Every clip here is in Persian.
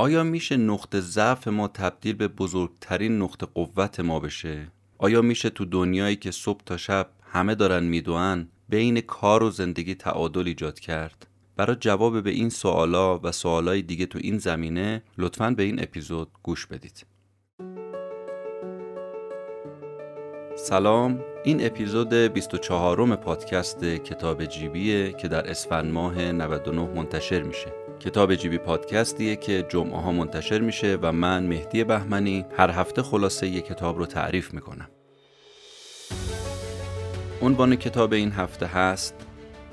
آیا میشه نقطه ضعف ما تبدیل به بزرگترین نقطه قوت ما بشه؟ آیا میشه تو دنیایی که صبح تا شب همه دارن میدوئن بین کار و زندگی تعادل ایجاد کرد؟ برای جواب به این سوالا و سوالای دیگه تو این زمینه لطفا به این اپیزود گوش بدید. سلام این اپیزود 24 م پادکست کتاب جیبیه که در اسفند ماه 99 منتشر میشه کتاب جیبی پادکستیه که جمعه ها منتشر میشه و من مهدی بهمنی هر هفته خلاصه یک کتاب رو تعریف می‌کنم. عنوان کتاب این هفته هست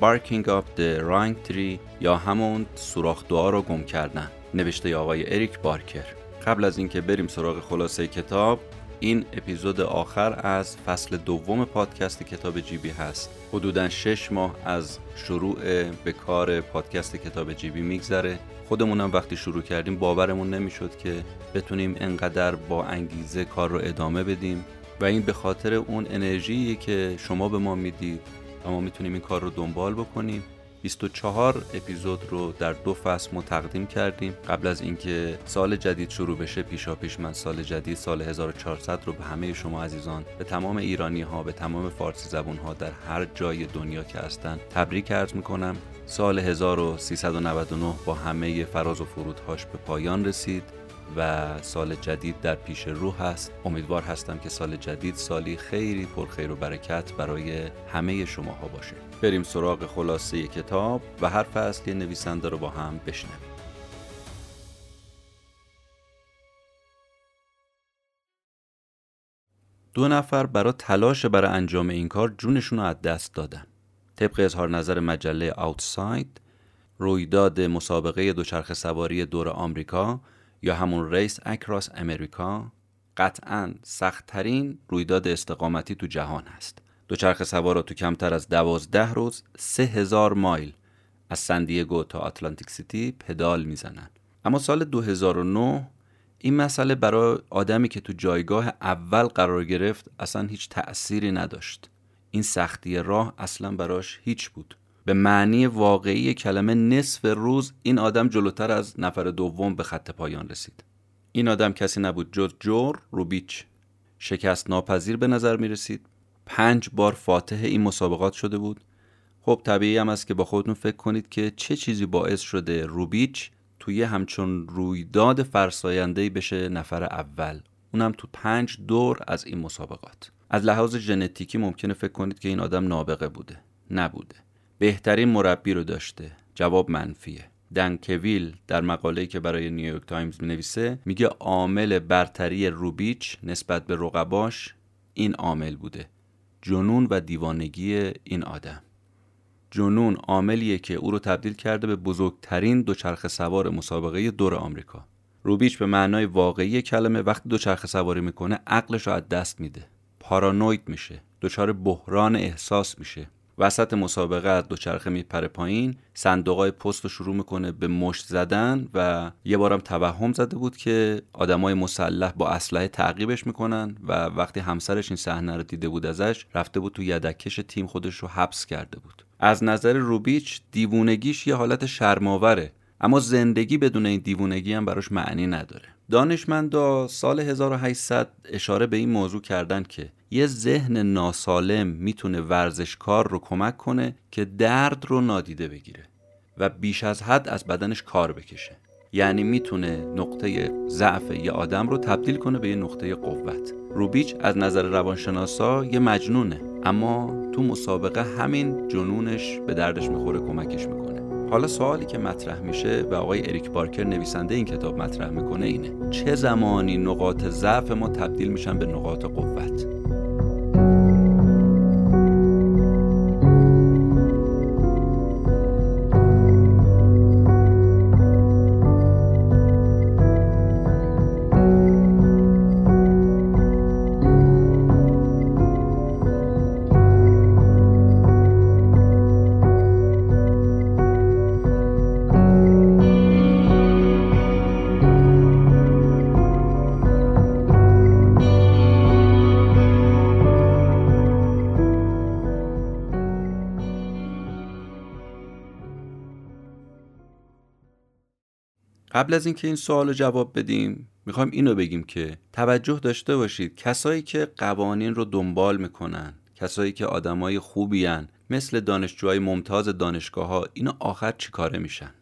Barking Up the Rank Tree یا همون سوراخ دعا رو گم کردن. نوشته آقای اریک بارکر. قبل از اینکه بریم سراغ خلاصه کتاب این اپیزود آخر از فصل دوم پادکست کتاب جیبی هست. حدودا شش ماه از شروع به کار پادکست کتاب جیبی میگذره. خودمونم وقتی شروع کردیم باورمون نمی‌شد که بتونیم انقدر با انگیزه کار رو ادامه بدیم و این به خاطر اون انرژی که شما به ما می‌دید و ما می‌تونیم این کار رو دنبال بکنیم. 24 اپیزود رو در دو فصل ما تقدیم کردیم. قبل از اینکه سال جدید شروع بشه پیشا پیش من سال جدید سال 1400 رو به همه شما عزیزان به تمام ایرانی ها به تمام فارسی زبون ها در هر جای دنیا که هستن تبریک عرض می‌کنم. سال 1399 با همه فراز و فرودهاش به پایان رسید و سال جدید در پیش رو هست. امیدوار هستم که سال جدید سالی خیلی پرخیر و برکت برای همه شما ها باشه. بریم سراغ خلاصه کتاب و هر فصل یه نویسنده رو با هم بشنویم. دو نفر برای تلاش برای انجام این کار جونشون رو از دست دادن. طبق اظهار نظر مجله آوتساید رویداد مسابقه دوچرخه سواری دور آمریکا یا همون ریس اکراس امریکا قطعا سختترین رویداد استقامتی تو جهان هست. دوچرخه سوارا تو کمتر از دوازده روز سه هزار مایل از سندیگو تا آتلانتیک سیتی پدال می‌زنن. اما سال 2009 این مسئله برای آدمی که تو جایگاه اول قرار گرفت اصلا هیچ تأثیری نداشت. این سختی راه اصلا براش هیچ بود. به معنی واقعی کلمه نصف روز این آدم جلوتر از نفر دوم به خط پایان رسید. این آدم کسی نبود جز جور روبیچ. شکست ناپذیر به نظر می رسید پنج بار فاتح این مسابقات شده بود. خب طبیعی هم است که با خودتون فکر کنید که چه چیزی باعث شده روبیچ توی همچون رویداد فرساینده بشه نفر اول. اونم تو پنج دور از این مسابقات. از لحاظ ژنتیکی ممکنه فکر کنید که این آدم نابغه بوده. نبوده. بهترین مربی رو داشته. جواب منفیه. دنکویل در مقاله‌ای که برای نیویورک تایمز می نویسه میگه عامل برتری روبیچ نسبت به رقباش این عامل بوده. جنون و دیوانگی این آدم. جنون عاملیه که او رو تبدیل کرده به بزرگترین دوچرخه سوار مسابقه دور آمریکا. روبیچ به معنای واقعی کلمه وقتی دوچرخه سواری می‌کنه عقلش رو از دست میده. پارانوید میشه. دچار بحران احساس میشه. وسط مسابقه از دوچرخه میپره پایین صندوقای پست رو شروع می‌کنه به مشت زدن و یه بارم توهم زده بود که آدمای مسلح با اسلحه تعقیبش می‌کنن و وقتی همسرش این صحنه رو دیده بود ازش رفته بود تو یدکش تیم خودش رو حبس کرده بود. از نظر روبیچ دیوونگیش یه حالت شرماوره اما زندگی بدون این دیوونگی هم براش معنی نداره. دانشمندا سال 1800 اشاره به این موضوع کردن که یه ذهن ناسالم می‌تونه ورزشکار رو کمک کنه که درد رو نادیده بگیره و بیش از حد از بدنش کار بکشه. یعنی می‌تونه نقطه ضعف یه آدم رو تبدیل کنه به یه نقطه قوت. روبیچ از نظر روانشناسا یه مجنونه اما تو مسابقه همین جنونش به دردش می‌خوره کمکش می‌کنه. حالا سوالی که مطرح میشه و آقای اریک بارکر نویسنده این کتاب مطرح می‌کنه اینه. چه زمانی نقاط ضعف ما تبدیل میشن به نقاط قوت؟ قبل از اینکه این سوال رو جواب بدیم می‌خوایم اینو بگیم که توجه داشته باشید کسایی که قوانین رو دنبال می‌کنن کسایی که آدمای خوبی هن، مثل دانشجوهای ممتاز دانشگاه ها اینا آخر چیکاره میشن؟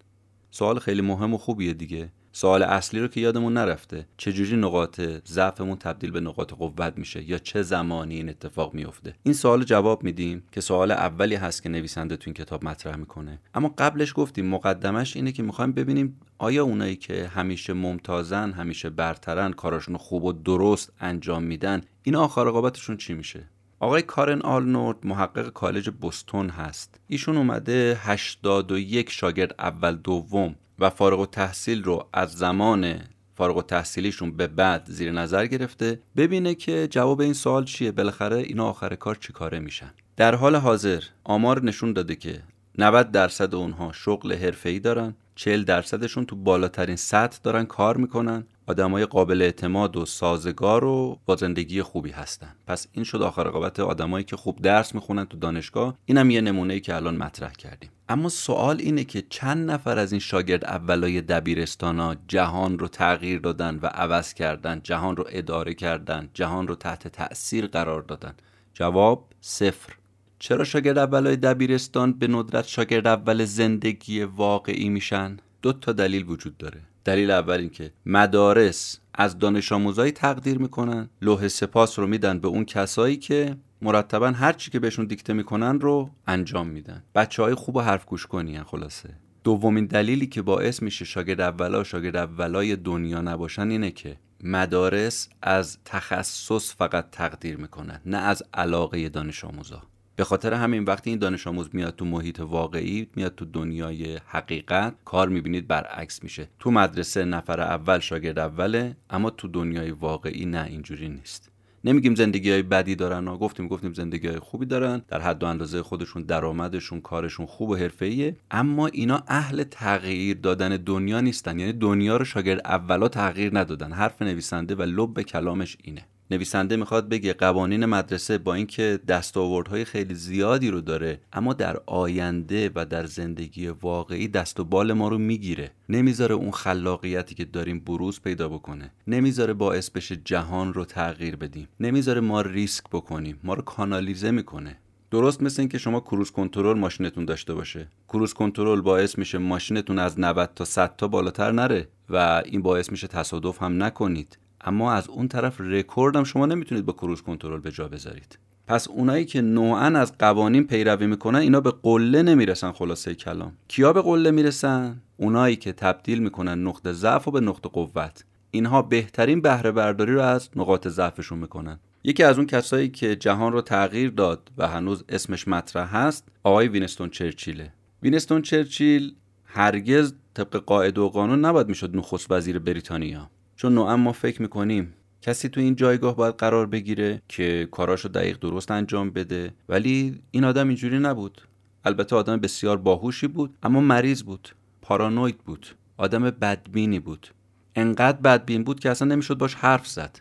سوال خیلی مهم و خوبیه دیگه. سوال اصلی رو که یادمون نرفته چجوری نقاط ضعفمون تبدیل به نقاط قوت میشه یا چه زمانی این اتفاق میفته این سوال جواب میدیم که سوال اولی هست که نویسنده تو این کتاب مطرح می‌کنه. اما قبلش گفتیم مقدمش اینه که می‌خوایم ببینیم آیا اونایی که همیشه ممتازن همیشه برترن کاراشون خوب و درست انجام میدن این آخر رقابتشون چی میشه؟ آقای کارن آلنورد محقق کالج بوستون هست. ایشون اومده 81 شاگرد اول دوم و فارغ و تحصیل رو از زمان فارغ و تحصیلیشون به بعد زیر نظر گرفته ببینه که جواب این سوال چیه بالاخره اینا آخر کار چی کاره میشن. در حال حاضر آمار نشون داده که 90 درصد اونها شغل حرفه‌ای دارن 40 درصدشون تو بالاترین سطح دارن کار می‌کنن. آدمای قابل اعتماد و سازگار و با زندگی خوبی هستن. پس این شد آخر رقابت آدمایی که خوب درس می‌خونن تو دانشگاه. اینم یه نمونه ای که الان مطرح کردیم. اما سوال اینه که چند نفر از این شاگرد اولای دبیرستانا جهان رو تغییر دادن و عوض کردن جهان رو اداره کردن جهان رو تحت تأثیر قرار دادن؟ جواب صفر. چرا شاگرد اولای دبیرستان به ندرت شاگرد اول زندگی واقعی میشن؟ دو تا دلیل وجود داره. دلیل اول این که مدارس از دانش آموزایی تقدیر می‌کنن لوح سپاس رو میدن به اون کسایی که مرتبا هر چی که بهشون دیکته می‌کنن رو انجام میدن. بچه های خوب و حرف گوش کنی خلاصه. دومین دلیلی که باعث میشه شاگرد اولا شاگرد اولای دنیا نباشن اینه که مدارس از تخصص فقط تقدیر می‌کنن نه از علاقه دانش آموزا. به خاطر همین وقتی این دانش آموز میاد تو محیط واقعی میاد تو دنیای حقیقت کار می‌بینید برعکس میشه. تو مدرسه نفر اول شاگرد اوله اما تو دنیای واقعی نه اینجوری نیست. نمیگیم زندگی های بدی دارن و گفتیم گفتیم زندگی های خوبی دارن در حد و اندازه خودشون درآمدشون کارشون خوب و حرفه‌ایه. اما اینا اهل تغییر دادن دنیا نیستن یعنی دنیا رو شاگرد اولا تغییر ندادن. حرف نویسنده و لب کلامش اینه. نویسنده می‌خواد بگه قوانین مدرسه با اینکه دستاوردهای خیلی زیادی رو داره اما در آینده و در زندگی واقعی دست و بال ما رو می‌گیره. نمی‌ذاره اون خلاقیتی که داریم بروز پیدا بکنه. نمی‌ذاره باعث بشه جهان رو تغییر بدیم. نمی‌ذاره ما ریسک بکنیم. ما رو کانالیزه می‌کنه. درست مثل اینکه شما کروز کنترل ماشینتون داشته باشه. کروز کنترل باعث میشه ماشینتون از 90 تا 100 تا بالاتر نره و این باعث میشه تصادف هم نکنید. اما از اون طرف رکورد هم شما نمی‌تونید با cruise control به جا بذارید. پس اونایی که نوعا از قوانین پیروی می‌کنن اینا به قله نمی‌رسن خلاصه کلام. کیا به قله می‌رسن؟ اونایی که تبدیل می‌کنن نقطه ضعف و به نقطه قوت. اینها بهترین بهره برداری رو از نقاط ضعفشون می‌کنن. یکی از اون کسایی که جهان رو تغییر داد و هنوز اسمش مطرح هست آقای وینستون چرچیله. وینستون چرچیل هرگز طبق قاعده و قانون نباید می‌شد نخست وزیر بریتانیا. چون نوعا ما فکر می‌کنیم کسی تو این جایگاه باید قرار بگیره که کاراشو دقیق درست انجام بده ولی این آدم اینجوری نبود. البته آدم بسیار باهوشی بود اما مریض بود پارانوید بود آدم بدبینی بود. انقدر بدبین بود که اصلا نمی‌شد باش حرف زد.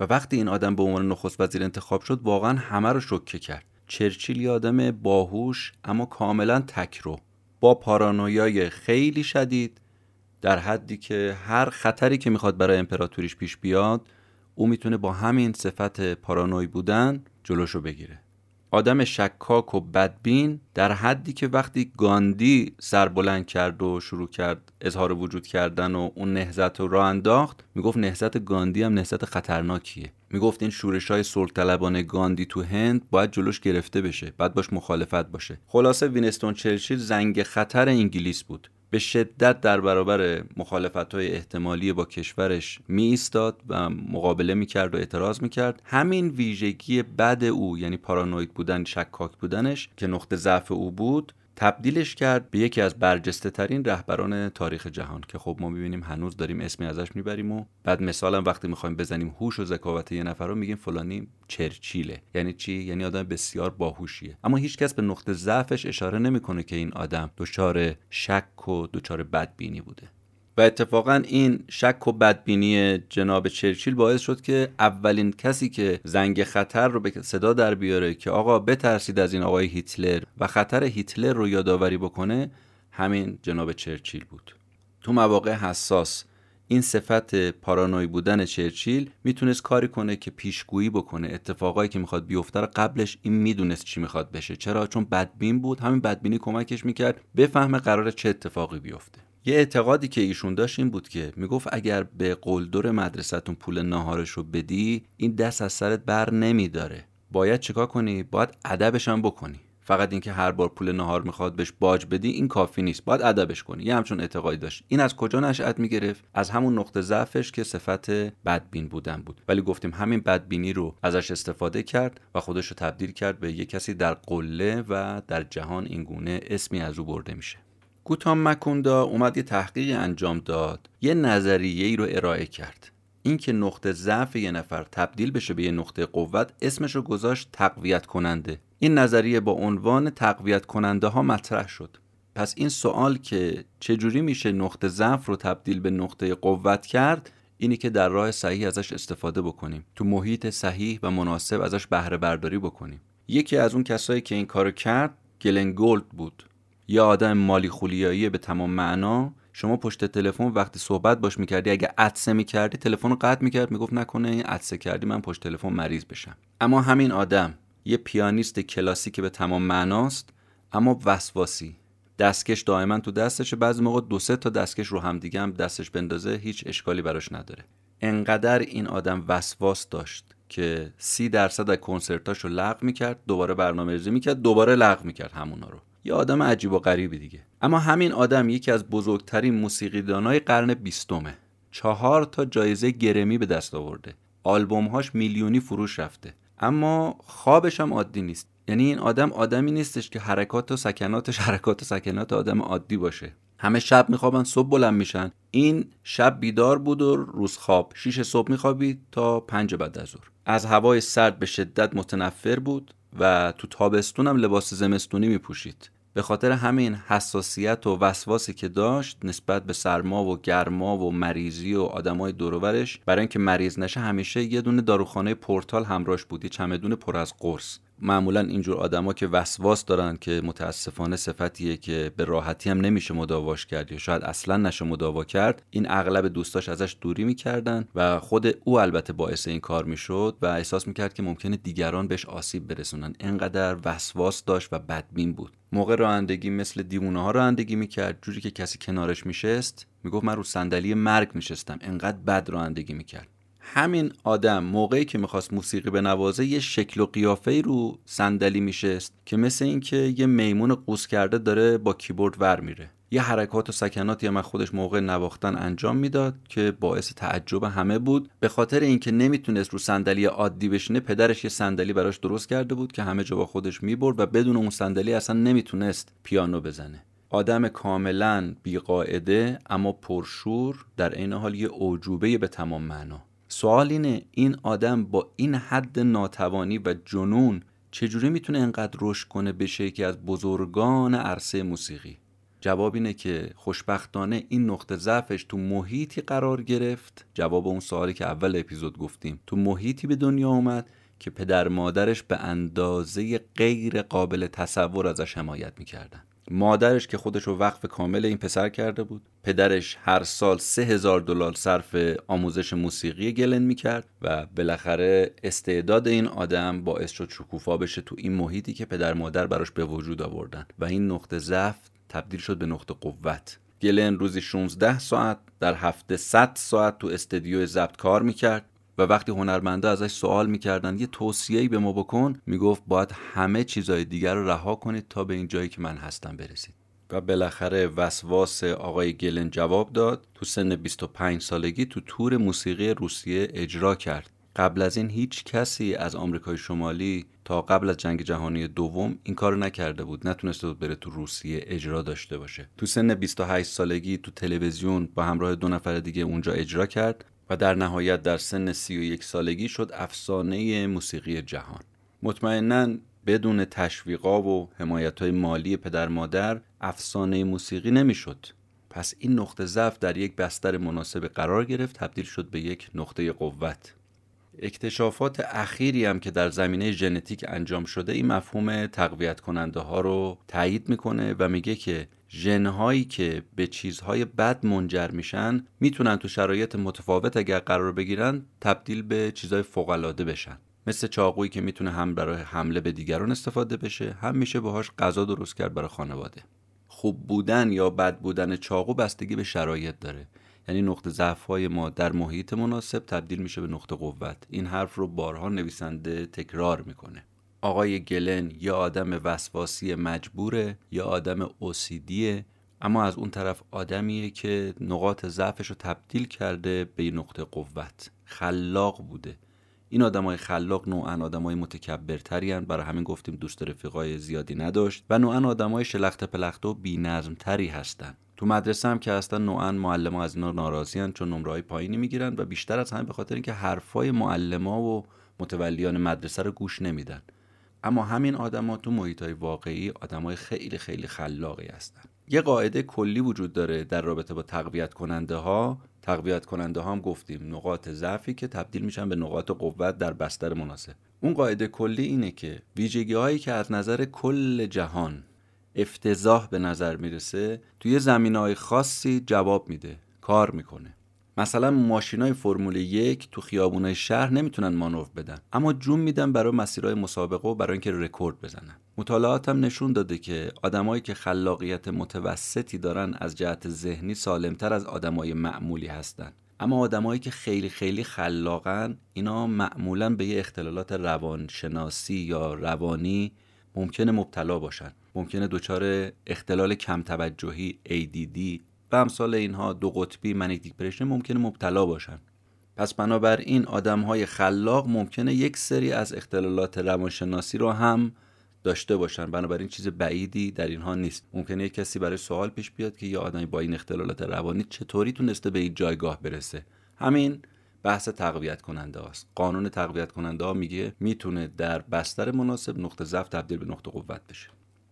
و وقتی این آدم به عنوان نخست وزیر انتخاب شد واقعا همه رو شوکه کرد. چرچیل یه آدم باهوش اما کاملا تکرو. با پارانویای خیلی شدید در حدی که هر خطری که می‌خواد برای امپراتوریش پیش بیاد او می‌تونه با همین صفت پارانوی بودن جلوشو بگیره. آدم شکاک و بدبین در حدی که وقتی گاندی سر بلند کرد و شروع کرد اظهار وجود کردن و اون نهزت رو راه انداخت می‌گفت نهزت گاندی هم نهزت خطرناکیه. می‌گفت این شورش های سلطلبان گاندی تو هند باید جلوش گرفته بشه بعد باش مخالفت باشه. خلاصه وینستون چرچیل زنگ خطر انگلیس بود. به شدت در برابر مخالفت های احتمالی با کشورش می ایستاد و مقابله می کرد و اعتراض می کرد همین ویژگی بد او یعنی پارانوید بودن شکاک بودنش که نقطه ضعف او بود تبدیلش کرد به یکی از برجسته ترین رهبران تاریخ جهان که خب ما می‌بینیم هنوز داریم اسمی ازش می‌بریم و بعد مثلا وقتی می‌خوایم بزنیم هوش و ذکاوت یه نفر رو میگیم فلانی چرچیله. یعنی چی؟ یعنی آدم بسیار باهوشیه. اما هیچکس به نقطه ضعفش اشاره نمی‌کنه که این آدم دچار شک و دچار بدبینی بوده. اتفاقا این شک و بدبینی جناب چرچیل باعث شد که اولین کسی که زنگ خطر رو به صدا در بیاره که آقا بترسید از این آقای هیتلر و خطر هیتلر رو یادآوری بکنه همین جناب چرچیل بود. تو مواقع حساس این صفت پارانوی بودن چرچیل می‌تونست کاری کنه که پیشگویی بکنه. اتفاقایی که می‌خواد بیفته رو قبلش این می‌دونست چی می‌خواد بشه. چرا؟ چون بدبین بود. همین بدبینی کمکش می‌کرد بفهمه قرار چه اتفاقی بیفته. یه اعتقادی که ایشون داشت این بود که می‌گفت اگر به قلدر مدرسهتون پول ناهارش رو بدی این دست از سرت بر نمیداره. باید چیکار کنی؟ باید ادبش هم بکنی. فقط اینکه هر بار پول نهار می‌خواد بهش باج بدی این کافی نیست. باید ادبش کنی. یه همچون اعتقادی داشت. این از کجا نشأت می‌گرفت؟ از همون نقطه ضعفش که صفت بدبین بودن بود. ولی گفتیم همین بدبینی رو ازش استفاده کرد و خودش رو تبدیل کرد به یه کسی در قله و در جهان این گونه اسمی از او برده میشه. گوتام مکوندا اومد یه تحقیقی انجام داد. یه نظریه ای رو ارائه کرد. اینکه نقطه ضعف یه نفر تبدیل بشه به یه نقطه قوت اسمش رو گذاشت تقویت کننده این نظریه با عنوان تقویت کننده ها مطرح شد. پس این سوال که چجوری میشه نقطه ضعف رو تبدیل به نقطه قوت کرد اینی که در راه صحیح ازش استفاده بکنیم. تو محیط صحیح و مناسب ازش بهره برداری بکنیم. یکی از اون کسایی که این کارو کرد گلن گولد بود. یه آدم مالی خولیایی به تمام معنا شما پشت تلفن وقتی صحبت باش می‌کردی اگه عطسه می‌کردی تلفن رو قطع می‌کرد می‌گفت نکنه این عطسه کردی من پشت تلفن مریض بشم. اما همین آدم یه پیانیست کلاسیک به تمام معناست اما وسواسی. دستکش دائما تو دستشه بعضی موقع دو سه تا دستکش رو هم دیگه هم دستش بندازه هیچ اشکالی براش نداره. انقدر این آدم وسواس داشت که سی درصد از کنسرتاش رو لغو می‌کرد دوباره برنامه ریزی می‌کرد دوباره لغو می‌کرد همونا رو. یه آدم عجیب و غریبی دیگه. اما همین آدم یکی از بزرگترین موسیقیدانای قرن بیستمه. چهار تا جایزه گرمی به دست آورده. آلبومهاش میلیونی فروش رفته. اما خوابش هم عادی نیست. یعنی این آدم آدمی نیستش که حرکات و سکناتش حرکات و سکنات آدم عادی باشه. همه شب میخوابن صبح بلند میشن. این شب بیدار بود و روز خواب. شیش صبح میخوابید تا پنج بعد از ظهر. از هوای سرد به شدت متنفر بود. و تو تابستون هم لباس زمستونی میپوشید. به خاطر همین حساسیت و وسواسی که داشت نسبت به سرما و گرما و مریضی و آدمای دورورش برای اینکه مریض نشه همیشه یه دونه داروخانه پورتال همراهش بودی چمدون پر از قرص. معمولا اینجور آدما که وسواس دارن که متاسفانه صفتیه که به راحتی هم نمیشه مداواش کرد یا شاید اصلا نشه مداوا کرد این اغلب دوستاش ازش دوری می‌کردن و خود او البته باعث این کار می‌شد و احساس می‌کرد که ممکنه دیگران بهش آسیب برسونن. انقدر وسواس داشت و بدبین بود. موقع رانندگی مثل دیوونه ها رانندگی می‌کرد. جوری که کسی کنارش میشست می‌گفت من رو صندلی مرگ میشستم انقدر بد رانندگی می‌کرد. همین آدم موقعی که می‌خواست موسیقی به نوازه یه شکل و قیافه رو صندلی میشست که مثل اینکه یه میمون قوس کرده داره با کیبورد ور میره. یه حرکات و سکناتی هم خودش موقع نواختن انجام می‌داد که باعث تعجب همه بود. به خاطر اینکه نمی‌تونست رو صندلی عادی بشینه پدرش یه صندلی براش درست کرده بود که همه جا با خودش می‌برد و بدون اون صندلی اصلا نمی‌تونست پیانو بزنه. آدم کاملا بیقاعده اما پرشور در عین حال یه اوجوبه به تمام معنا. سوال اینه این آدم با این حد ناتوانی و جنون چجوری می‌تونه انقدر رشد کنه بشه که از بزرگان عرصه موسیقی؟ جواب اینه که خوشبختانه این نقطه ضعفش تو محیطی قرار گرفت. جواب اون سوالی که اول اپیزود گفتیم. تو محیطی به دنیا اومد که پدر مادرش به اندازه غیر قابل تصور ازش حمایت می‌کردن. مادرش که خودش رو وقف کامل این پسر کرده بود. پدرش هر سال سه هزار دلار صرف آموزش موسیقی گلن می‌کرد و بالاخره استعداد این آدم باعث شد شکوفا بشه تو این محیطی که پدر مادر براش به وجود آوردن. و این نقطه ضعف تبدیل شد به نقطه قوت. گلن روزی 16 ساعت در هفته 100 ساعت تو استدیو ضبط کار می‌کرد. و وقتی هنرمنده ازش سوال می‌کردن یه توصیه‌ای به ما بکن. می‌گفت باید همه چیزای دیگر رو رها کنید تا به این جایی که من هستم برسید. و بالاخره وسواس آقای گلن جواب داد. تو سن 25 سالگی تو تور موسیقی روسیه اجرا کرد. قبل از این هیچ کسی از آمریکای شمالی تا قبل از جنگ جهانی دوم این کار نکرده بود. نتونسته بود بره تو روسیه اجرا داشته باشه. تو سن 28 سالگی تو تلویزیون با همراه دو نفر دیگه اونجا اجرا کرد. و در نهایت در سن 31 سالگی شد افسانه موسیقی جهان. مطمئنا بدون تشویقا و حمایت های مالی پدر مادر افسانه موسیقی نمی‌شد. پس این نقطه ضعف در یک بستر مناسب قرار گرفت تبدیل شد به یک نقطه قوت. اکتشافات اخیری هم که در زمینه ژنتیک انجام شده این مفهوم تقویت کننده ها رو تایید می‌کنه و میگه که ژنهایی که به چیزهای بد منجر میشن می‌تونن تو شرایط متفاوت اگر قرار بگیرن تبدیل به چیزهای فوقالعاده بشن. مثل چاقویی که می‌تونه هم برای حمله به دیگران استفاده بشه هم میشه باهاش غذا درست کرد برای خانواده. خوب بودن یا بد بودن چاقو بستگی به شرایط داره. یعنی نقطه ضعف ما در محیط مناسب تبدیل میشه به نقطه قوت. این حرف رو بارها نویسنده تکرار می‌کنه. آقای گلن یا آدم وسواسی مجبوره یا آدم اوسیدیه اما از اون طرف آدمیه که نقاط ضعفش رو تبدیل کرده به نقطه قوت. خلاق بوده. این آدمای خلاق نوعا آدمای متکبرتری برای همین گفتیم دوست رفیقای زیادی نداشت و نوعا آدمای شلخت پلخته و بی‌نظم تری هستن. تو مدرسه هم که هستن نوعا معلم از اینا ناراضیان چون نمره پایینی می‌گیرن و بیشتر از همه به خاطر اینکه حرفای معلما و متولیان مدرسه رو گوش نمیدن. اما همین آدما تو محیط های واقعی آدمای خیلی خیلی خلاقی هستن. یه قاعده کلی وجود داره در رابطه با تقویت کننده ها تقویت کننده ها هم گفتیم نقاط ضعفی که تبدیل میشن به نقاط قوت در بستر مناسب. اون قاعده کلی اینه که ویژگی هایی که از نظر کل جهان افتضاح به نظر می‌رسه توی زمین های خاصی جواب میده کار می‌کنه. مثلا ماشینای فرمول یک تو خیابونای شهر نمی‌تونن مانور بدن. اما جون میدن برای مسیرهای مسابقه و برای اینکه رکورد بزنن. مطالعات هم نشون داده که آدمایی که خلاقیت متوسطی دارن از جهت ذهنی سالمتر از آدمای معمولی هستن. اما آدمایی که خیلی خیلی خلاقن اینا معمولا به یه اختلالات روانشناسی یا روانی ممکنه مبتلا باشن. ممکنه دچار اختلال کم توجهی ADD و امثال اینها دو قطبی منیک دیپرشن ممکنه مبتلا باشن. پس بنابراین آدم های خلاق ممکنه یک سری از اختلالات روانشناسی رو هم داشته باشن. بنابراین چیز بعیدی در اینها نیست. ممکنه یک کسی برای سوال پیش بیاد که یه آدمی با این اختلالات روانی چطوری تونسته به این جایگاه برسه. همین بحث تقویت کننده است. قانون تقویت کننده ها میگه می‌تونه در بستر مناسب نقطه ضعف تبدیل به نقطه قوت بشه.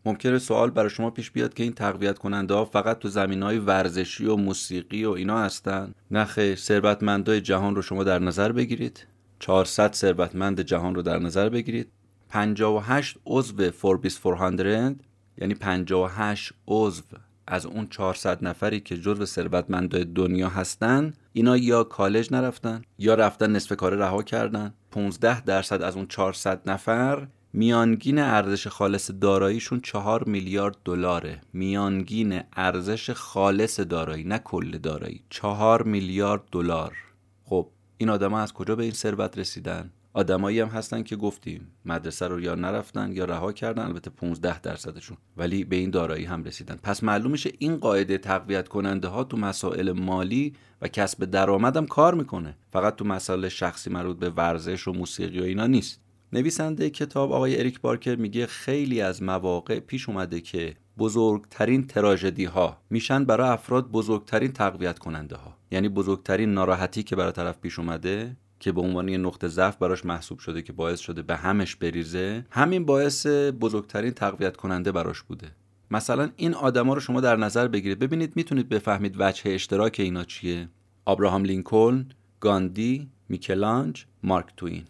ممکنه سوال برای شما پیش بیاد که این تقویت کننده ها فقط تو زمین های ورزشی و موسیقی و اینا هستن. نه خیر ثروتمندای جهان رو شما در نظر بگیرید. 400 ثروتمند جهان رو در نظر بگیرید. 58 عضو فوربیس 400 یعنی 58 عضو از اون 400 نفری که جزو ثروتمندای دنیا هستن اینا یا کالج نرفتن یا رفتن نصف کاره رها کردن. 15 درصد از اون 400 نفر میانگین ارزش خالص داراییشون چهار میلیارد دلاره. میانگین ارزش خالص دارایی نه کل دارایی. چهار میلیارد دلار. خب این آدما از کجا به این ثروت رسیدن؟ آدمایی هم هستن که گفتیم مدرسه رو یا نرفتن یا رها کردن البته 15 درصدشون. ولی به این دارایی هم رسیدن. پس معلوم میشه این قاعده تقویت کننده ها تو مسائل مالی و کسب درآمد هم کار می‌کنه. فقط تو مسائل شخصی مربوط به ورزش و موسیقی و اینا نیست. نویسنده کتاب آقای اریک بارکر میگه خیلی از مواقع پیش اومده که بزرگترین تراژدی ها میشن برای افراد بزرگترین تقویت کننده ها یعنی بزرگترین ناراحتی که برای طرف پیش اومده که به عنوان یه نقطه ضعف براش محسوب شده که باعث شده به همش بریزه همین باعث بزرگترین تقویت کننده براش بوده. مثلا این آدما رو شما در نظر بگیرید. ببینید می‌تونید بفهمید وجه اشتراک اینا چیه. ابراهام لینکلن گاندی میکلانج مارک توین.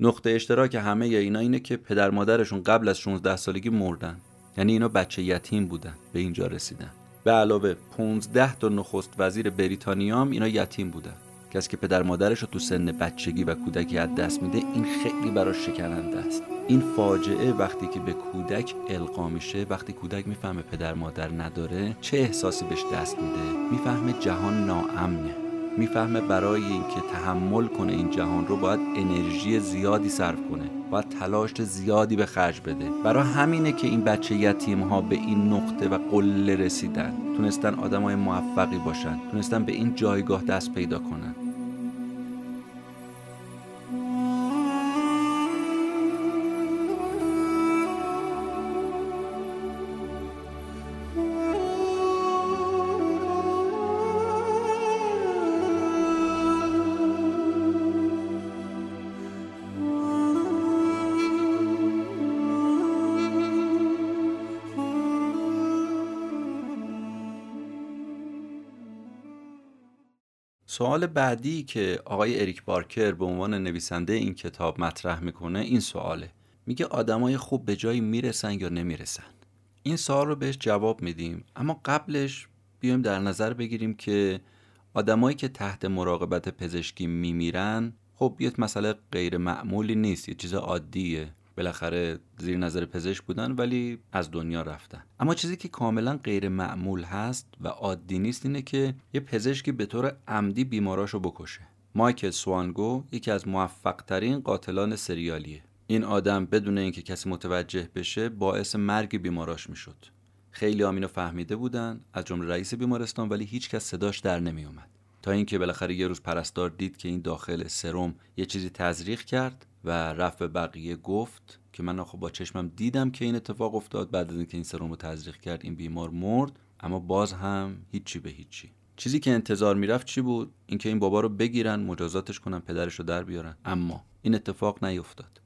نقطه اشتراک همه اینا اینه که پدر مادرشون قبل از 16 سالگی مردن. یعنی اینا بچه یتیم بودن به اینجا رسیدن. به علاوه 15 تا نخست وزیر بریتانیا هم اینا یتیم بودن. کسی که پدر مادرش رو تو سن بچگی و کودکی از دست میده این خیلی براش شکننده است. این فاجعه وقتی که به کودک القا میشه وقتی کودک می‌فهمه پدر مادر نداره چه احساسی بهش دست میده؟ می‌فهمه جهان ناامنه. می‌فهمه برای اینکه تحمل کنه این جهان رو باید انرژی زیادی صرف کنه باید تلاش زیادی به خرج بده. برای همینه که این بچه یتیم ها به این نقطه و قله رسیدن. تونستن آدم های موفقی باشن تونستن به این جایگاه دست پیدا کنن. سوال بعدی که آقای اریک بارکر به عنوان نویسنده این کتاب مطرح می‌کنه این سواله. میگه آدمای خوب به جایی می‌رسن یا نمی‌رسن؟ این سوال رو بهش جواب میدیم اما قبلش بیایم در نظر بگیریم که آدمایی که تحت مراقبت پزشکی میمیرن خب یه مسئله غیر معمولی نیست یه چیز عادیه. بالاخره زیر نظر پزشک بودن ولی از دنیا رفتن. اما چیزی که کاملا غیر معمول هست و عادی نیست اینه که یه پزشکی به طور عمدی بیماراشو بکشه. مایکل سوانگو یکی از موفق ترین قاتلان سریالیه. این آدم بدون اینکه کسی متوجه بشه باعث مرگ بیماراش می‌شد. خیلی آمینو فهمیده بودن از جمله رئیس بیمارستان ولی هیچ کس صداش در نمی اومد تا اینکه بالاخره یه روز پرستار دید که این داخل سرم یه چیزی تزریق کرد و رفت به بقیه گفت که من خب با چشمم دیدم که این اتفاق افتاد بعد از اینکه این سرم رو تزریق کرد این بیمار مرد اما باز هم هیچی به هیچی. چیزی که انتظار می‌رفت چی بود؟ اینکه این بابا رو بگیرن مجازاتش کنن پدرش رو در بیارن. اما این اتفاق نیفتاد.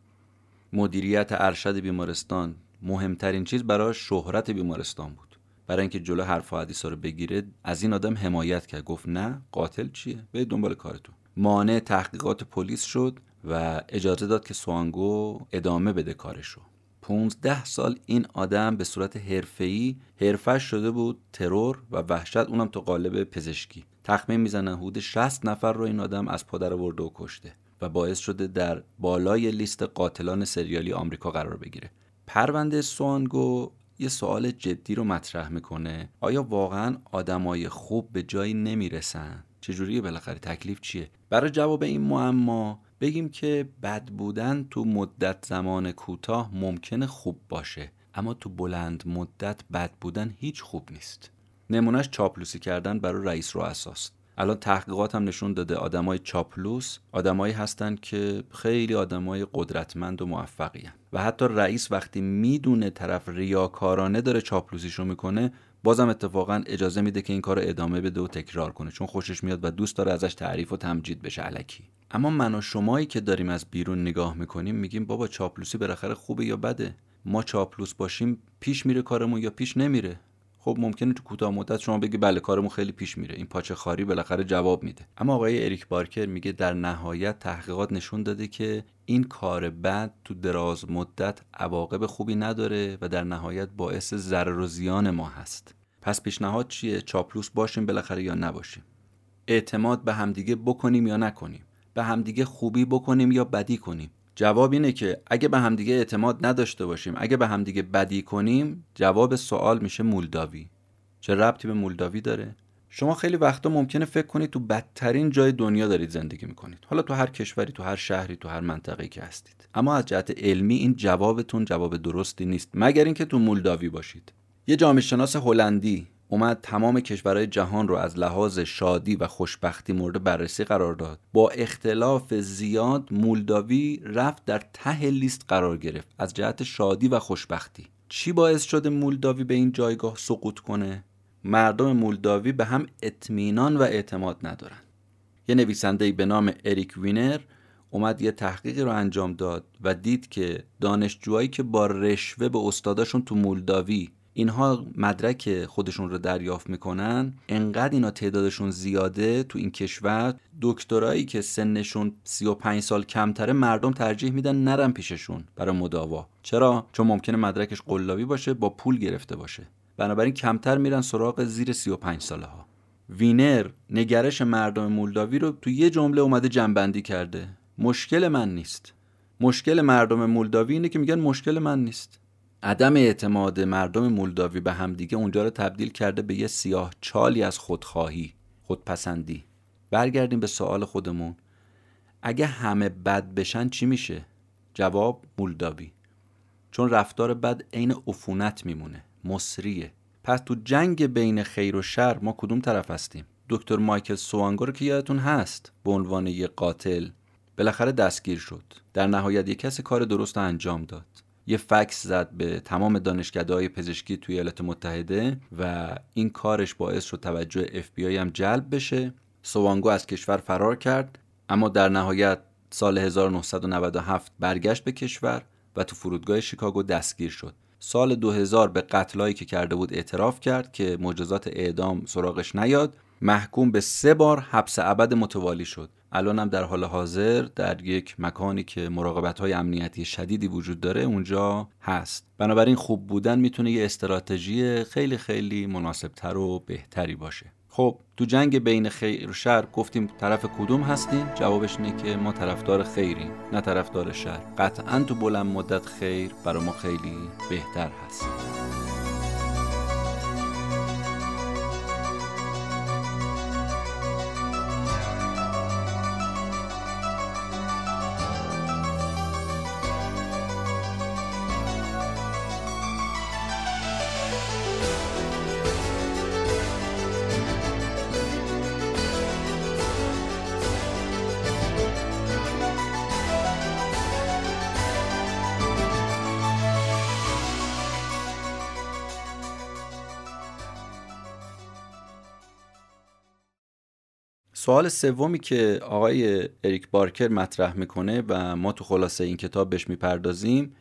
مدیریت ارشد بیمارستان مهمترین چیز برای شهرت بیمارستان بود. برای اینکه جلو حرف و حدیث رو بگیره از این آدم حمایت کرد. گفت نه قاتل چیه؟ به دنبال کارتون. مانع تحقیقات پلیس شد. و اجازه داد که سوانگو ادامه بده کارشو. 15 سال این آدم به صورت حرفه‌ای حرفش شده بود ترور و وحشت اونم تو قالب پزشکی. تخمین می‌زنن حدود 60 نفر رو این آدم از پادر ورده و کشته و باعث شده در بالای لیست قاتلان سریالی آمریکا قرار بگیره. پرونده سوانگو یه سوال جدی رو مطرح می‌کنه. آیا واقعا آدمای خوب به جایی نمی‌رسن؟ چجوری بالاخره؟ تکلیف چیه؟ برای جواب این معما بگیم که بد بودن تو مدت زمان کوتاه ممکنه خوب باشه اما تو بلند مدت بد بودن هیچ خوب نیست. نمونهش چاپلوسی کردن برای رئیس رو اساس. الان تحقیقات هم نشون داده آدمای چاپلوس آدمایی هستن که خیلی آدمای قدرتمند و موفقی و حتی رئیس وقتی می‌دونه طرف ریاکارانه داره چاپلوسیشو می‌کنه بازم اتفاقا اجازه میده که این کار ادامه بده و تکرار کنه چون خوشش میاد و دوست داره ازش تعریف و تمجید بشه علکی. اما من و شمایی که داریم از بیرون نگاه می‌کنیم میگیم بابا چاپلوسی بالاخره خوبه یا بده؟ ما چاپلوس باشیم پیش میره کارمون یا پیش نمیره؟ خب ممکنه تو کوتاه مدت شما بگی بله کارمون خیلی پیش میره. این پاچه خاری بالاخره جواب میده. اما آقای اریک بارکر میگه در نهایت تحقیقات نشون داده که این کار بد تو دراز مدت عواقب خوبی نداره و در نهایت باعث ضرر و زیان ما هست. پس پیشنهاد چیه؟ چاپلوس باشیم بالاخره یا نباشیم؟ اعتماد به همدیگه بکنیم یا نکنیم؟ به همدیگه خوبی بکنیم یا بدی کنیم؟ جواب اینه که اگه به همدیگه اعتماد نداشته باشیم اگه به همدیگه بدی کنیم جواب سوال میشه مولداوی. چه ربطی به مولداوی داره؟ شما خیلی وقتا ممکنه فکر کنید تو بدترین جای دنیا دارید زندگی می‌کنید. حالا تو هر کشوری تو هر شهری تو هر منطقه‌ای که هستید. اما از جهت علمی این جوابتون جواب درستی نیست. مگر اینکه تو مولداوی باشید. یه جامعه شناس هلندی اومد تمام کشورهای جهان رو از لحاظ شادی و خوشبختی مورد بررسی قرار داد. با اختلاف زیاد مولداوی رفت در ته لیست قرار گرفت از جهت شادی و خوشبختی. چی باعث شده مولداوی به این جایگاه سقوط کنه؟ مردم مولداوی به هم اطمینان و اعتماد ندارن. یه نویسنده به نام اریک وینر اومد یه تحقیقی رو انجام داد و دید که دانشجوهایی که با رشوه به استاداشون تو مولداوی اینها مدرک خودشون رو دریافت می‌کنن. انقدر اینا تعدادشون زیاده تو این کشور دکترایی که سنشون 35 سال کمتره مردم ترجیح میدن نرم پیششون برای مداوا. چرا؟ چون ممکنه مدرکش قلابی باشه با پول گرفته باشه. بنابراین کمتر میرن سراغ زیر 35 ساله ها وینر نگرش مردم مولداوی رو تو یه جمله اومده جنبندی کرده. مشکل من نیست. مشکل مردم مولداوی اینه که میگن مشکل من نیست. عدم اعتماد مردم مولداوی به همدیگه اونجا رو تبدیل کرده به یه سیاه چالی از خودخواهی خودپسندی. برگردیم به سوال خودمون. اگه همه بد بشن چی میشه؟ جواب مولداوی. چون رفتار بد عین عفونت میمونه مصریه پس تو جنگ بین خیر و شر ما کدوم طرف هستیم؟ دکتر مایکل سوانگو رو که یادتون هست به عنوان یه قاتل بالاخره دستگیر شد. در نهایت یه کسی کار درست انجام داد. یه فکس زد به تمام دانشکده های پزشکی توی ایالات متحده و این کارش باعث شد توجه اف بی هم جلب بشه. سوانگو از کشور فرار کرد اما در نهایت سال 1997 برگشت به کشور و تو فرودگاه شیکاگو دستگیر شد. سال 2000 به قتلایی که کرده بود اعتراف کرد که مجازات اعدام سراغش نیاد. محکوم به سه بار حبس ابد متوالی شد. الان هم در حال حاضر در یک مکانی که مراقبت های امنیتی شدیدی وجود داره اونجا هست. بنابراین خوب بودن می‌تونه یه استراتژی خیلی خیلی مناسبتر و بهتری باشه. خب تو جنگ بین خیر و شر گفتیم طرف کدوم هستیم؟ جوابش اینه که ما طرفدار خیریم نه طرفدار شر. قطعا تو بلند مدت خیر برای ما خیلی بهتر هست. سوال سومی که آقای اریک بارکر مطرح می‌کنه و ما تو خلاصه این کتاب بهش می‌پردازیم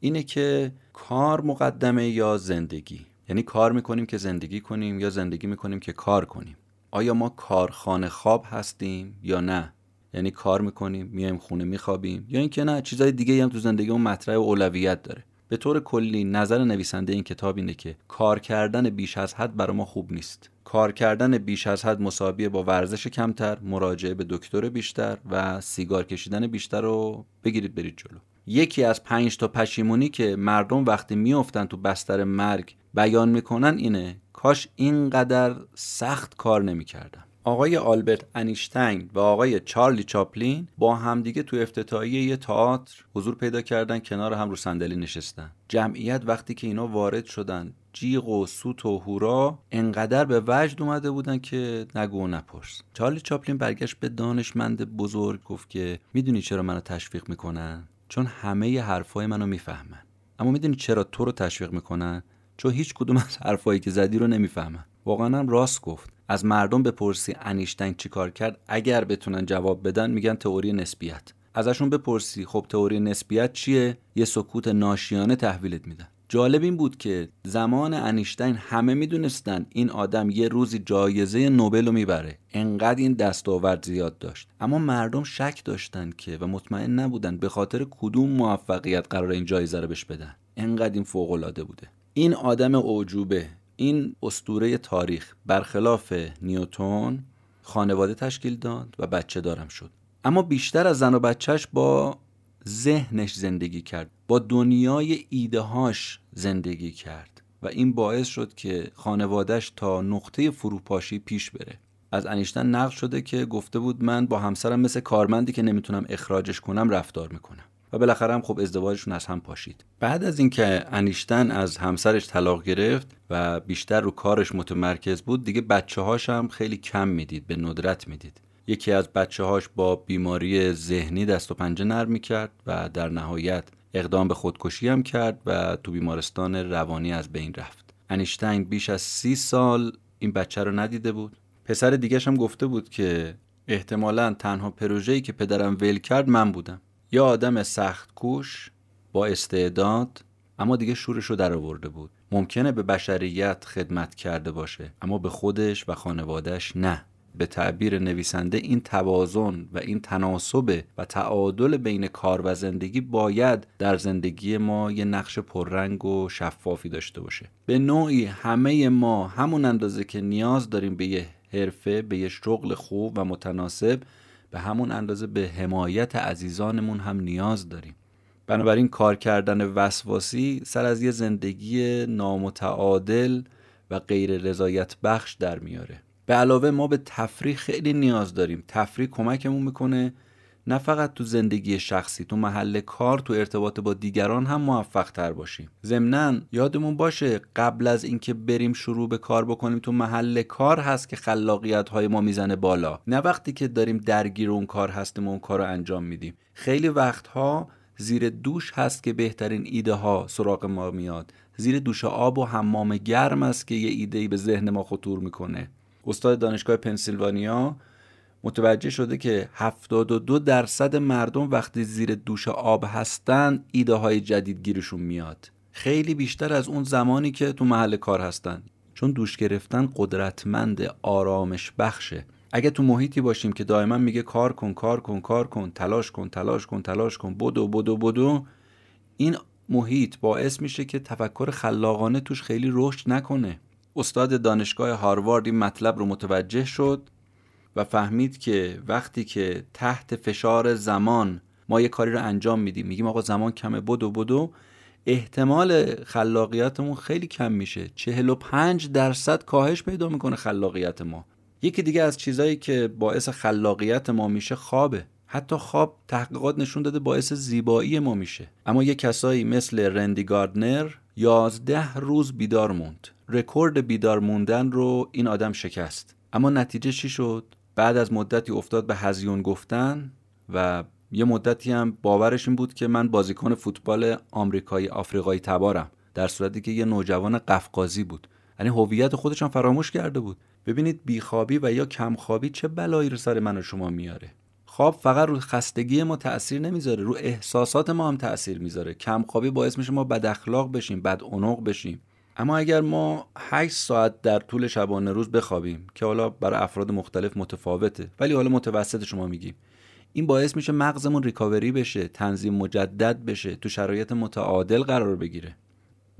اینه که کار مقدمه یا زندگی؟ یعنی کار می‌کنیم که زندگی کنیم یا زندگی می‌کنیم که کار کنیم؟ آیا ما کارخانه خواب هستیم یا نه؟ یعنی کار می‌کنیم میایم خونه میخوابیم یا اینکه نه چیزای دیگه هم تو زندگیمون مطرح اولویت داره. به طور کلی نظر نویسنده این کتاب اینه که کار کردن بیش از حد برای ما خوب نیست. کار کردن بیش از حد مساویه با ورزش کمتر مراجعه به دکتر بیشتر و سیگار کشیدن بیشتر رو بگیرید برید جلو. یکی از پنج تا پشیمونی که مردم وقتی میافتن تو بستر مرگ بیان می‌کنن اینه کاش اینقدر سخت کار نمی‌کردم آقای آلبرت انیشتین و آقای چارلی چاپلین با همدیگه تو افتتاحیه یه تئاتر حضور پیدا کردن کنار هم رو صندلی نشستن. جمعیت وقتی که اینا وارد شدن جیغ و سوت و هورا انقدر به وجد اومده بودن که نگو و نپرس. چارلی چاپلین برگشت به دانشمند بزرگ گفت که می‌دونی چرا منو تشویق می‌کنن؟ چون همه حرفای منو می‌فهمن. اما می‌دونی چرا تو رو تشویق می‌کنن؟ چون هیچ کدوم از حرفایی که زدی رو نمی‌فهمن. واقعا هم راست گفت. از مردم بپرسی انیشتین چیکار کرد اگر بتونن جواب بدن میگن تئوری نسبیت. ازشون بپرسی خب تئوری نسبیت چیه؟ یه سکوت ناشیانه تحویلت میدن جالب این بود که زمان انیشتین همه می‌دونستن این آدم یه روزی جایزه نوبل رو می‌بره. انقدر این دستاورد زیاد داشت. اما مردم شک داشتن که و مطمئن نبودن به خاطر کدوم موفقیت قرار این جایزه رو بهش بدن. انقدر این فوق العاده بوده. این آدم اوجوبه. این استوره تاریخ برخلاف نیوتون خانواده تشکیل داد و بچه دارم شد. اما بیشتر از زن و بچهش با ذهنش زندگی کرد با دنیای ایدههاش زندگی کرد و این باعث شد که خانوادهش تا نقطه فروپاشی پیش بره. از انیشتن نقل شده که گفته بود من با همسرم مثل کارمندی که نمی‌تونم اخراجش کنم رفتار می‌کنم. و بالاخره هم خب ازدواجشون از هم پاشید. بعد از اینکه انیشتن از همسرش طلاق گرفت و بیشتر رو کارش متمرکز بود دیگه بچه هاش هم خیلی کم می‌دید به ندرت می‌دید. یکی از بچه هاش با بیماری ذهنی دست و پنجه نرم می‌کرد و در نهایت اقدام به خودکشی هم کرد و تو بیمارستان روانی از بین رفت. انیشتین بیش از سی سال این بچه رو ندیده بود. پسر دیگهش هم گفته بود که احتمالا تنها پروژه‌ای که پدرم ول کرد من بودم. یا آدم سخت کوش با استعداد اما دیگه شورش رو در آورده بود. ممکنه به بشریت خدمت کرده باشه اما به خودش و خانوادهش نه. به تعبیر نویسنده این توازن و این تناسب و تعادل بین کار و زندگی باید در زندگی ما یه نقش پررنگ و شفافی داشته باشه. به نوعی همه ما همون اندازه که نیاز داریم به یه حرفه به یه شغل خوب و متناسب به همون اندازه به حمایت عزیزانمون هم نیاز داریم. بنابراین کار کردن وسواسی سر از یه زندگی نامتعادل و غیر رضایت بخش در میاره. به علاوه ما به تفریح خیلی نیاز داریم. تفریح کمکمون می‌کنه نه فقط تو زندگی شخصی تو محل کار تو ارتباط با دیگران هم موفق تر باشیم ضمنا یادمون باشه قبل از اینکه بریم شروع به کار بکنیم تو محل کار هست که خلاقیت های ما می‌زنه بالا. نه وقتی که داریم درگیر اون کار هستیم و اون کار رو انجام میدیم. خیلی وقتها زیر دوش هست که بهترین ایده ها سراغ ما میاد. زیر دوش آب و حمام گرم است که یه ایده به ذهن ما خطور می‌کنه. استاد دانشگاه پنسیلوانیا متوجه شده که 72 درصد مردم وقتی زیر دوش آب هستن ایده های جدید گیرشون میاد. خیلی بیشتر از اون زمانی که تو محل کار هستن. چون دوش گرفتن قدرتمند آرامش بخشه. اگه تو محیطی باشیم که دائما میگه کار کن کار کن کار کن تلاش کن تلاش کن تلاش کن بدو بدو بدو این محیط باعث میشه که تفکر خلاقانه توش خیلی رشد نکنه. استاد دانشگاه هاروارد این مطلب رو متوجه شد. و فهمید که وقتی که تحت فشار زمان ما یه کاری رو انجام میدیم میگیم آقا زمان کمه بدو بدو احتمال خلاقیتمون خیلی کم میشه. 45 درصد کاهش پیدا می‌کنه خلاقیت ما. یکی دیگه از چیزهایی که باعث خلاقیت ما میشه خوابه. حتی خواب تحقیقات نشون داده باعث زیبایی ما میشه. اما یه کسایی مثل رندی گاردنر یازده روز بیدار موند. رکورد بیدار موندن رو این آدم شکست. اما نتیجه چی شد؟ بعد از مدتی افتاد به هزیون گفتن و یه مدتی هم باورش این بود که من بازیکن فوتبال آمریکایی آفریقایی تبارم در صورتی که یه نوجوان قفقازی بود. یعنی هویت خودش هم فراموش کرده بود. ببینید بیخوابی و یا کمخوابی چه بلایی رو سر من و شما میاره. خواب فقط رو خستگی ما تاثیر نمی‌ذاره رو احساسات ما هم تاثیر می‌ذاره. کمخوابی باعث میشه ما بد اخلاق بشیم بد عنق بشیم. اما اگر ما 8 ساعت در طول شبانه روز بخوابیم که حالا برای افراد مختلف متفاوته ولی حالا متوسط شما میگیم این باعث میشه مغزمون ریکاوری بشه تنظیم مجدد بشه تو شرایط متعادل قرار بگیره.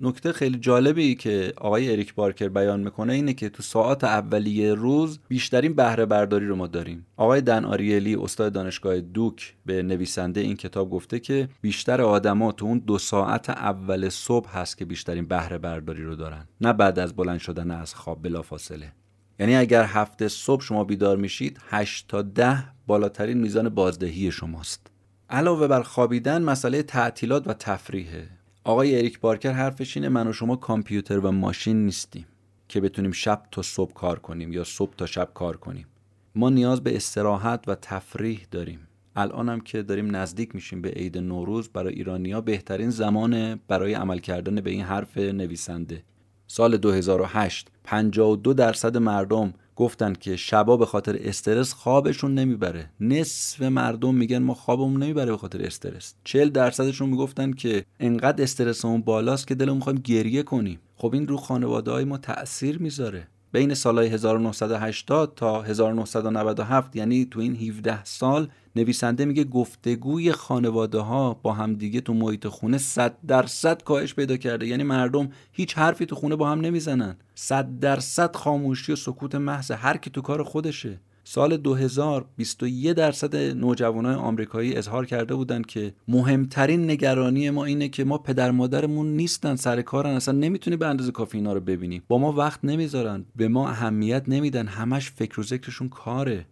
نکته خیلی جالبی که آقای اریک بارکر بیان می‌کنه اینه که تو ساعت اولیه روز بیشترین بهره برداری رو ما داریم. آقای دن آریلی استاد دانشگاه دوک به نویسنده این کتاب گفته که بیشتر آدما تو اون دو ساعت اول صبح هست که بیشترین بهره برداری رو دارن. نه بعد از بلند شدن از خواب بلافاصله. یعنی اگر هفته صبح شما بیدار میشید 8 تا 10 بالاترین میزان بازدهی شماست. علاوه بر خوابیدن مسئله تعطیلات و تفریحه. آقای اریک بارکر حرفش اینه من و شما کامپیوتر و ماشین نیستیم که بتونیم شب تا صبح کار کنیم یا صبح تا شب کار کنیم. ما نیاز به استراحت و تفریح داریم. الان هم که داریم نزدیک میشیم به عید نوروز برای ایرانیا بهترین زمان برای عمل کردن به این حرف نویسنده. سال 2008 52 درصد مردم گفتن که شبا به خاطر استرس خوابشون نمی‌بره. نصف مردم میگن ما خوابمون نمی‌بره به خاطر استرس. 40 درصدشون می‌گفتن که انقدر استرسمون بالاست که دلمون می‌خوایم گریه کنیم. خب این رو خانواده های ما تاثیر می‌ذاره. بین سالهای 1980 تا 1997 یعنی تو این 17 سال نویسنده میگه گفتگوی خانواده ها با همدیگه تو محیط خونه 100 درصد کاهش پیدا کرده. یعنی مردم هیچ حرفی تو خونه با هم نمی‌زنن. 100 درصد خاموشی و سکوت محض هر کی تو کار خودشه. سال 2021 درصد نوجوانای آمریکایی اظهار کرده بودند که مهمترین نگرانی ما اینه که ما پدر مادرمون نیستن سر کارن. اصلا نمی‌تونی به اندازه کافی اینا رو ببینی. با ما وقت نمی‌ذارن. به ما اهمیت نمیدن. همش فکر و ذکرشون کاره.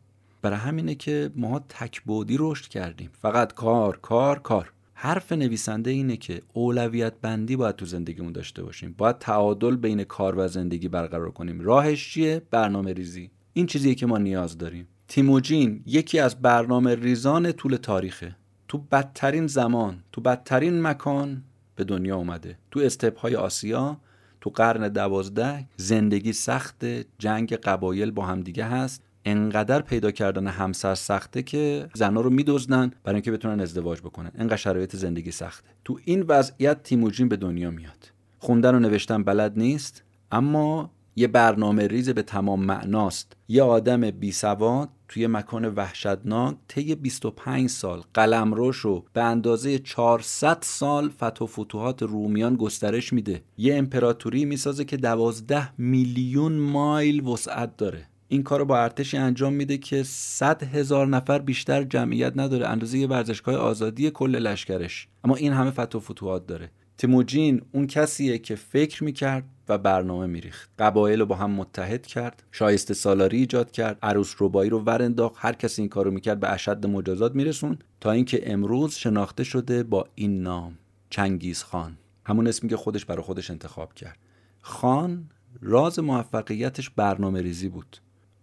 برای همینه که ما تکبودی رشد کردیم. فقط کار کار کار. حرف نویسنده اینه که اولویت بندی باید تو زندگیمون داشته باشیم. باید تعادل بین کار و زندگی برقرار کنیم. راهش چیه؟ برنامه ریزی. این چیزیه که ما نیاز داریم. تیموجین یکی از برنامه ریزان طول تاریخه. تو بدترین زمان تو بدترین مکان به دنیا اومده. تو استپ های آسیا تو قرن دوازده زندگی سخت جنگ قبایل با همدیگه هست. انقدر پیدا کردن همسر سخته که زنها رو میدزدن برای اینکه بتونن ازدواج بکنن. انقدر شرایط زندگی سخته. تو این وضعیت تیموجین به دنیا میاد. خوندن و نوشتن بلد نیست اما یه برنامه ریز به تمام معناست. یه آدم بی سواد توی مکان وحشتناک طی 25 سال قلمروش رو به اندازه 400 سال فتح و فتوحات رومیان گسترش میده. یه امپراتوری می‌سازه که 12 میلیون مایل وسعت داره. این کار رو با ارتشی انجام میده که 100 هزار نفر بیشتر جمعیت نداره. اندازه ورزشگاه آزادی کل لشکرش. اما این همه فتح و فتوحات داره. تیموجین اون کسیه که فکر می‌کرد و برنامه میریخت. قبایل رو با هم متحد کرد شایسته سالاری ایجاد کرد عروس روبایی رو ور انداخت. هر کسی این کارو می‌کرد به اشد مجازات میرسون تا اینکه امروز شناخته شده با این نام چنگیز خان. همون اسمی که خودش برای خودش انتخاب کرد. خان راز موفقیتش برنامه ریزی بود.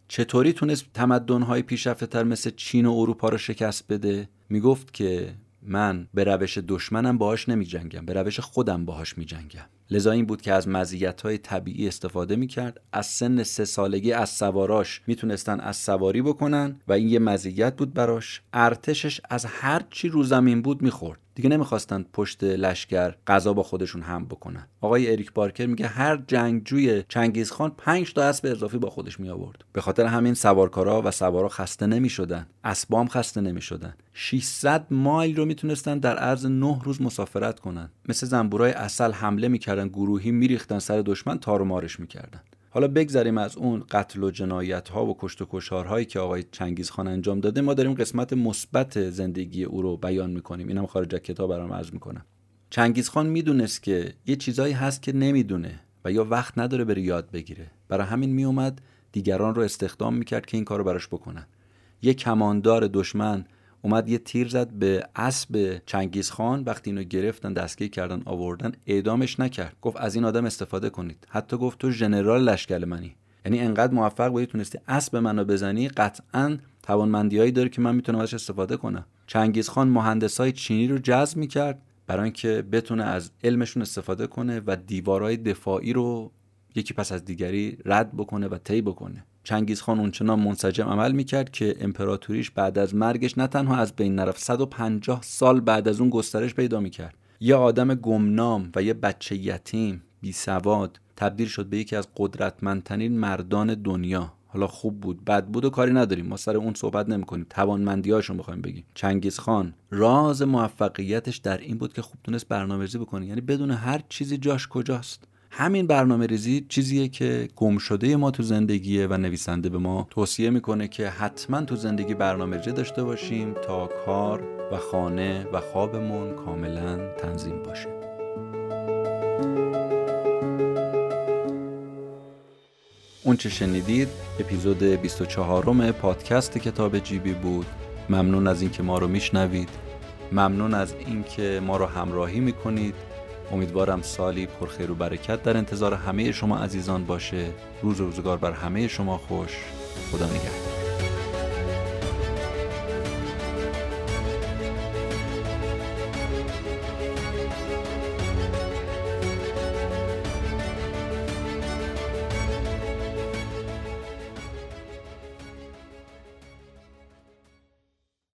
چطوری تونست تمدن‌های پیشرفته تر مثل چین و اروپا رو شکست بده؟ می‌گفت که من به روش دشمنم باهاش نمی جنگم به روش خودم باهاش می جنگم لذا این بود که از مزیت های طبیعی استفاده می کرد از سن سه سالگی از سواراش می‌تونستن از سواری بکنن و این یه مزیت بود براش. ارتشش از هر چی رو زمین بود می‌خورد. دیگه نمی‌خواستن پشت لشکر غذا با خودشون هم بکنن. آقای اریک بارکر میگه هر جنگجوی چنگیزخان 5 تا اسب اضافی با خودش می آورد به خاطر همین سوارکارا و سوارا خسته نمی‌شدن. اسبام خسته نمی‌شدن. 600 مایل رو می‌تونستن در عرض 9 روز مسافرت کنن. مثل زنبورای اصل حمله می‌کردن گروهی میریختن سر دشمن تار مارش می‌کردن. حالا بگذریم از اون قتل و جنایت ها و کشت و کشارهایی که آقای چنگیز خان انجام داده ما داریم قسمت مثبت زندگی او رو بیان می‌کنیم. اینم خارج از کتاب برام عرض می‌کنم. چنگیز خان می‌دونست که یه چیزایی هست که نمی‌دونه و یا وقت نداره بره یاد بگیره. برای همین میومد دیگران رو استخدام می‌کرد که این کار رو براش بکنن. یه کماندار دشمن اومد یه تیر زد به اسب چنگیز خان. وقتی اینو گرفتن دستگیر کردن آوردن اعدامش نکرد. گفت از این آدم استفاده کنید. حتی گفت تو ژنرال لشکر منی. یعنی انقدر موفق بودی تونستی اسب منو بزنی قطعا توانمندیهایی داره که من می‌تونم ازش استفاده کنم. چنگیز خان مهندسای چینی رو جذب می‌کرد برای اینکه بتونه از علمشون استفاده کنه و دیوارهای دفاعی رو یکی پس از دیگری رد بکنه و طی بکنه. چنگیز خان اونچنان منسجم عمل می‌کرد که امپراتوریش بعد از مرگش نه تنها از بین نرفت 150 سال بعد از اون گسترش پیدا می‌کرد. یه آدم گمنام و یه بچه یتیم بی سواد تبدیل شد به یکی از قدرتمندترین مردان دنیا. حالا خوب بود بد بود و کاری نداریم ما سر اون صحبت نمی‌کنیم. توانمندیاشون بخوایم بگیم. چنگیز خان راز موفقیتش در این بود که خوب تونست برنامه‌ریزی بکنه. یعنی بدون هر چیزی جاش کجاست. همین برنامه ریزی چیزیه که گم شده ما تو زندگیه و نویسنده به ما توصیه می‌کنه که حتما تو زندگی برنامه ریزی داشته باشیم تا کار و خانه و خوابمون کاملا تنظیم باشه. اون چه شنیدید؟ اپیزود 24 پادکست کتاب جیبی بود. ممنون از اینکه ما رو میشنوید. ممنون از اینکه ما رو همراهی می‌کنید. امیدوارم سالی پرخیر و برکت. در انتظار همه شما عزیزان باشه. روز و روزگار بر همه شما خوش. خدا نگهدار.